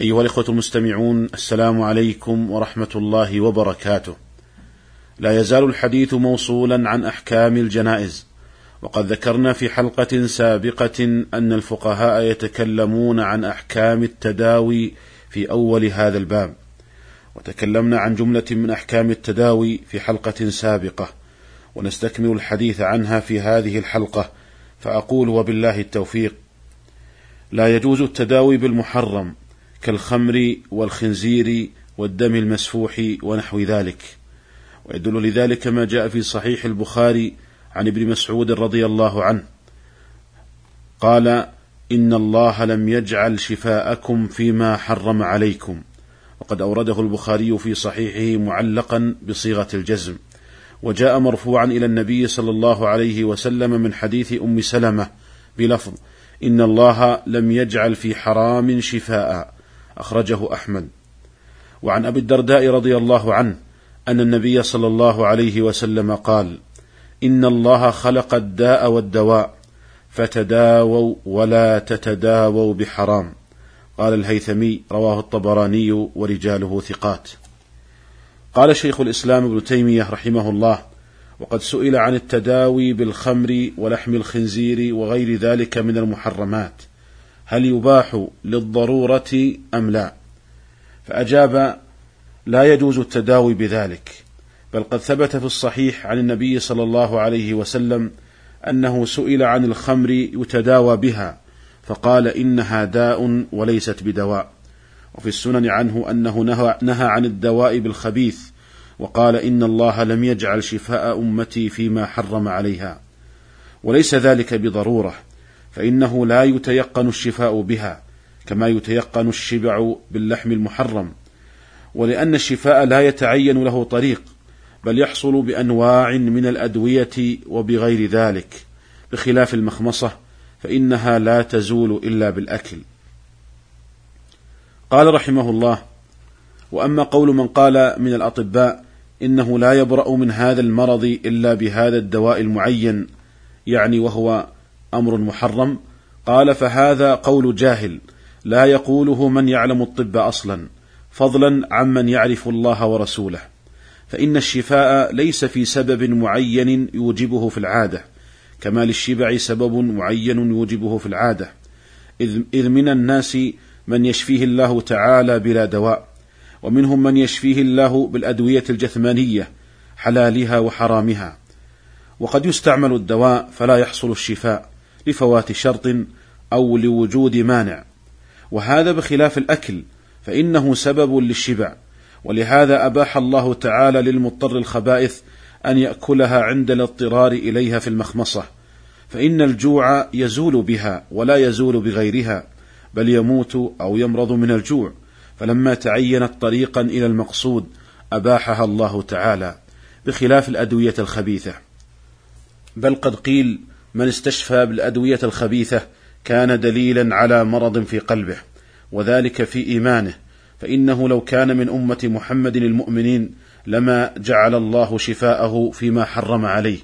أيها الإخوة المستمعون السلام عليكم ورحمة الله وبركاته. لا يزال الحديث موصولا عن أحكام الجنائز وقد ذكرنا في حلقة سابقة أن الفقهاء يتكلمون عن أحكام التداوي في أول هذا الباب. وتكلمنا عن جملة من أحكام التداوي في حلقة سابقة ونستكمل الحديث عنها في هذه الحلقة فأقول وبالله التوفيق. لا يجوز التداوي بالمحرم كالخمر والخنزير والدم المسفوح ونحو ذلك. ويدل لذلك ما جاء في صحيح البخاري عن ابن مسعود رضي الله عنه. قال إن الله لم يجعل شفاءكم فيما حرم عليكم. وقد أورده البخاري في صحيحه معلقا بصيغة الجزم. وجاء مرفوعا إلى النبي صلى الله عليه وسلم من حديث أم سلمة بلفظ إن الله لم يجعل في حرام شفاء. أخرجه أحمد. وعن أبي الدرداء رضي الله عنه أن النبي صلى الله عليه وسلم قال إن الله خلق الداء والدواء فتداووا ولا تتداووا بحرام. قال الهيثمي رواه الطبراني ورجاله ثقات. قال شيخ الإسلام ابن تيمية رحمه الله وقد سئل عن التداوي بالخمر ولحم الخنزير وغير ذلك من المحرمات. هل يباح للضرورة أم لا؟ فأجاب لا يجوز التداوي بذلك بل قد ثبت في الصحيح عن النبي صلى الله عليه وسلم أنه سئل عن الخمر يتداوى بها فقال إنها داء وليست بدواء. وفي السنن عنه أنه نهى, نهى عن الدواء بالخبيث وقال إن الله لم يجعل شفاء أمتي فيما حرم عليها وليس ذلك بضرورة. فإنه لا يتيقن الشفاء بها كما يتيقن الشبع باللحم المحرم. ولأن الشفاء لا يتعين له طريق بل يحصل بأنواع من الأدوية وبغير ذلك. بخلاف المخمصة فإنها لا تزول إلا بالأكل. قال رحمه الله وأما قول من قال من الأطباء إنه لا يبرأ من هذا المرض إلا بهذا الدواء المعين يعني وهو أمر محرم. قال فهذا قول جاهل. لا يقوله من يعلم الطب أصلا. فضلا عمن يعرف الله ورسوله. فإن الشفاء ليس في سبب معين يوجبه في العادة. كما للشبع سبب معين يوجبه في العادة. إذ, من الناس من يشفيه الله تعالى بلا دواء. ومنهم من يشفيه الله بالأدوية الجثمانية حلالها وحرامها. وقد يستعمل الدواء فلا يحصل الشفاء. لفوات شرط أو لوجود مانع. وهذا بخلاف الأكل فإنه سبب للشبع. ولهذا أباح الله تعالى للمضطر الخبائث أن يأكلها عند الاضطرار إليها في المخمصة. فإن الجوع يزول بها ولا يزول بغيرها بل يموت أو يمرض من الجوع. فلما تعينت طريقا إلى المقصود أباحها الله تعالى بخلاف الأدوية الخبيثة. بل قد قيل من استشفى بالأدوية الخبيثة كان دليلا على مرض في قلبه وذلك في إيمانه فإنه لو كان من أمة محمد المؤمنين لما جعل الله شفاءه فيما حرم عليه.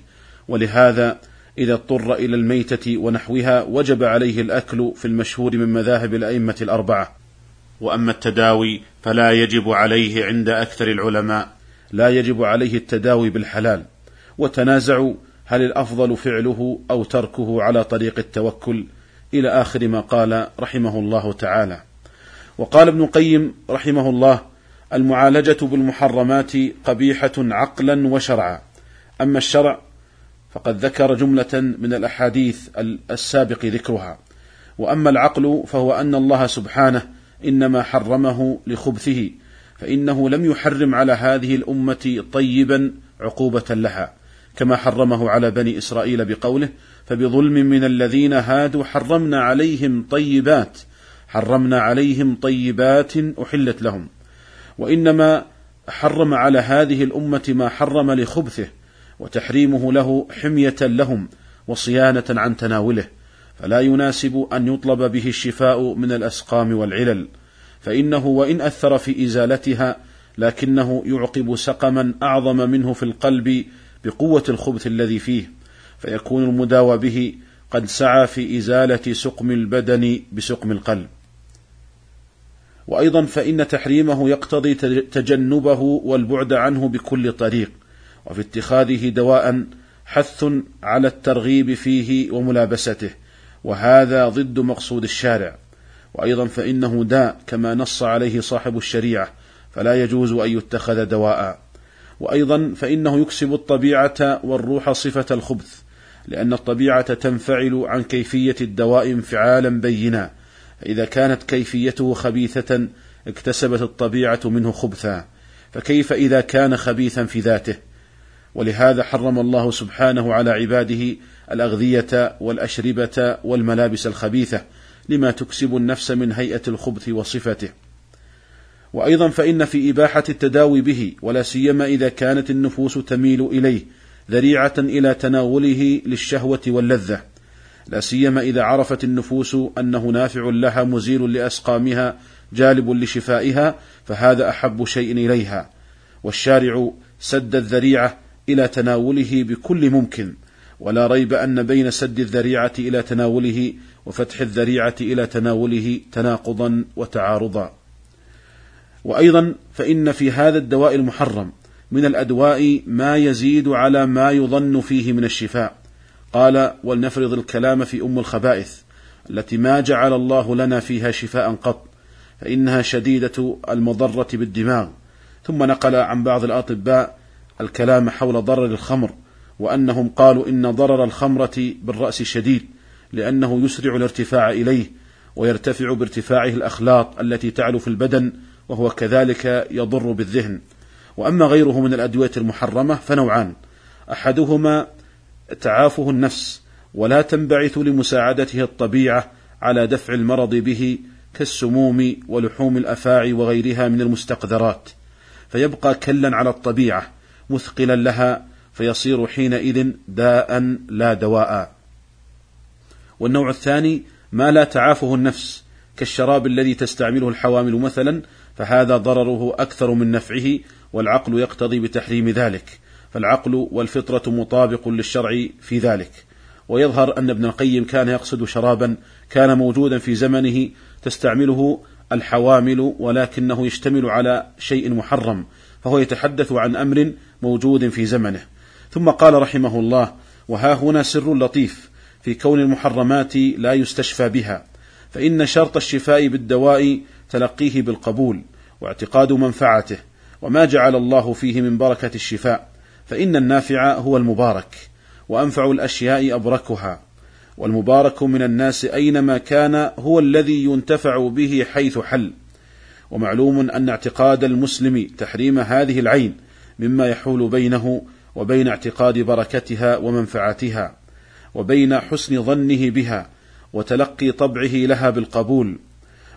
ولهذا إذا اضطر إلى الميتة ونحوها وجب عليه الأكل في المشهور من مذاهب الأئمة الأربعة. وأما التداوي فلا يجب عليه عند أكثر العلماء لا يجب عليه التداوي بالحلال. وتنازعوا هل الأفضل فعله أو تركه على طريق التوكل؟ إلى آخر ما قال رحمه الله تعالى. وقال ابن القيم رحمه الله المعالجة بالمحرمات قبيحة عقلا وشرعا. أما الشرع فقد ذكر جملة من الأحاديث السابق ذكرها. وأما العقل فهو أن الله سبحانه إنما حرمه لخبثه فإنه لم يحرم على هذه الأمة طيبا عقوبة لها. كما حرمه على بني إسرائيل بقوله فبظلم من الذين هادوا حرمنا عليهم طيبات حرمنا عليهم طيبات أحلت لهم. وإنما حرم على هذه الأمة ما حرم لخبثه وتحريمه له حمية لهم وصيانة عن تناوله. فلا يناسب أن يطلب به الشفاء من الأسقام والعلل. فإنه وإن أثر في إزالتها لكنه يعقب سقما أعظم منه في القلب بقوة الخبث الذي فيه فيكون المداوى به قد سعى في إزالة سقم البدن بسقم القلب. وأيضا فإن تحريمه يقتضي تجنبه والبعد عنه بكل طريق وفي اتخاذه دواء حث على الترغيب فيه وملابسته وهذا ضد مقصود الشارع. وأيضا فإنه داء كما نص عليه صاحب الشريعة فلا يجوز أن يتخذ دواء. وأيضا فإنه يكسب الطبيعة والروح صفة الخبث لأن الطبيعة تنفعل عن كيفية الدواء انفعالا بينا. فاذا كانت كيفيته خبيثة اكتسبت الطبيعة منه خبثا. فكيف إذا كان خبيثا في ذاته؟ ولهذا حرم الله سبحانه على عباده الأغذية والأشربة والملابس الخبيثة لما تكسب النفس من هيئة الخبث وصفته. وأيضا فإن في إباحة التداوي به ولا سيما إذا كانت النفوس تميل إليه ذريعة إلى تناوله للشهوة واللذة. لا سيما إذا عرفت النفوس أنه نافع لها مزيل لأسقامها جالب لشفائها فهذا أحب شيء إليها. والشارع سد الذريعة إلى تناوله بكل ممكن ولا ريب أن بين سد الذريعة إلى تناوله وفتح الذريعة إلى تناوله تناقضا وتعارضا. وأيضا فإن في هذا الدواء المحرم من الأدواء ما يزيد على ما يظن فيه من الشفاء. قال ولنفرض الكلام في أم الخبائث التي ما جعل الله لنا فيها شفاء قط فإنها شديدة المضرة بالدماغ. ثم نقل عن بعض الأطباء الكلام حول ضرر الخمر وأنهم قالوا إن ضرر الخمرة بالرأس شديد لأنه يسرع الارتفاع إليه ويرتفع بارتفاعه الأخلاط التي تعلو في البدن وهو كذلك يضر بالذهن. وأما غيره من الأدوية المحرمة فنوعان. أحدهما تعافه النفس ولا تنبعث لمساعدته الطبيعة على دفع المرض به كالسموم ولحوم الافاعي وغيرها من المستقذرات. فيبقى كلا على الطبيعة مثقلا لها فيصير حينئذ داء لا دواء. والنوع الثاني ما لا تعافه النفس كالشراب الذي تستعمله الحوامل مثلا فهذا ضرره أكثر من نفعه والعقل يقتضي بتحريم ذلك فالعقل والفطرة مطابق للشرع في ذلك. ويظهر أن ابن القيم كان يقصد شرابا كان موجودا في زمنه تستعمله الحوامل ولكنه يشتمل على شيء محرم فهو يتحدث عن أمر موجود في زمنه. ثم قال رحمه الله وها هنا سر لطيف في كون المحرمات لا يستشفى بها فإن شرط الشفاء بالدواء تلقيه بالقبول واعتقاد منفعته وما جعل الله فيه من بركة الشفاء فإن النافع هو المبارك وأنفع الأشياء أبركها والمبارك من الناس أينما كان هو الذي ينتفع به حيث حل ومعلوم أن اعتقاد المسلم تحريم هذه العين مما يحول بينه وبين اعتقاد بركتها ومنفعتها وبين حسن ظنه بها وتلقي طبعه لها بالقبول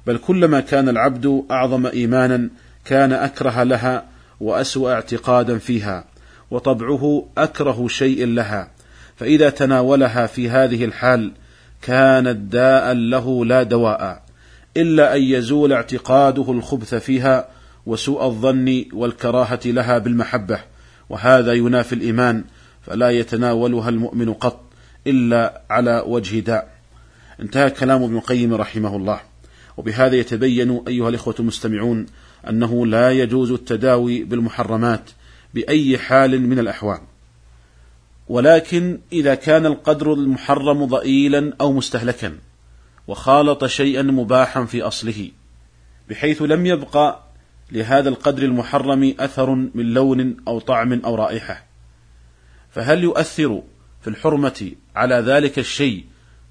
بل كلما كان العبد أعظم إيمانا كان أكره لها وأسوأ اعتقادا فيها وطبعه أكره شيء لها فإذا تناولها في هذه الحال كانت داء له لا دواء إلا أن يزول اعتقاده الخبث فيها وسوء الظن والكراهة لها بالمحبة وهذا ينافي الإيمان فلا يتناولها المؤمن قط إلا على وجه داء. انتهى كلام ابن القيم رحمه الله. وبهذا يتبين أيها الإخوة المستمعون أنه لا يجوز التداوي بالمحرمات بأي حال من الأحوال. ولكن إذا كان القدر المحرم ضئيلا أو مستهلكا وخالط شيئا مباحا في أصله بحيث لم يبقى لهذا القدر المحرم أثر من لون أو طعم أو رائحة فهل يؤثر في الحرمة على ذلك الشيء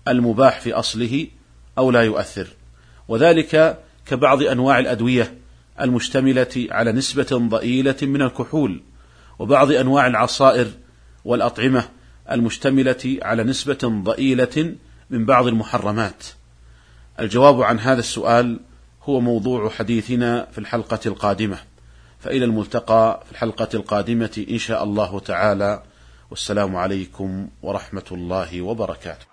المباح في أصله أو لا يؤثر؟ وذلك كبعض أنواع الأدوية المشتملة على نسبة ضئيلة من الكحول وبعض أنواع العصائر والأطعمة المشتملة على نسبة ضئيلة من بعض المحرمات. الجواب عن هذا السؤال هو موضوع حديثنا في الحلقة القادمة. فإلى الملتقى في الحلقة القادمة إن شاء الله تعالى. والسلام عليكم ورحمة الله وبركاته.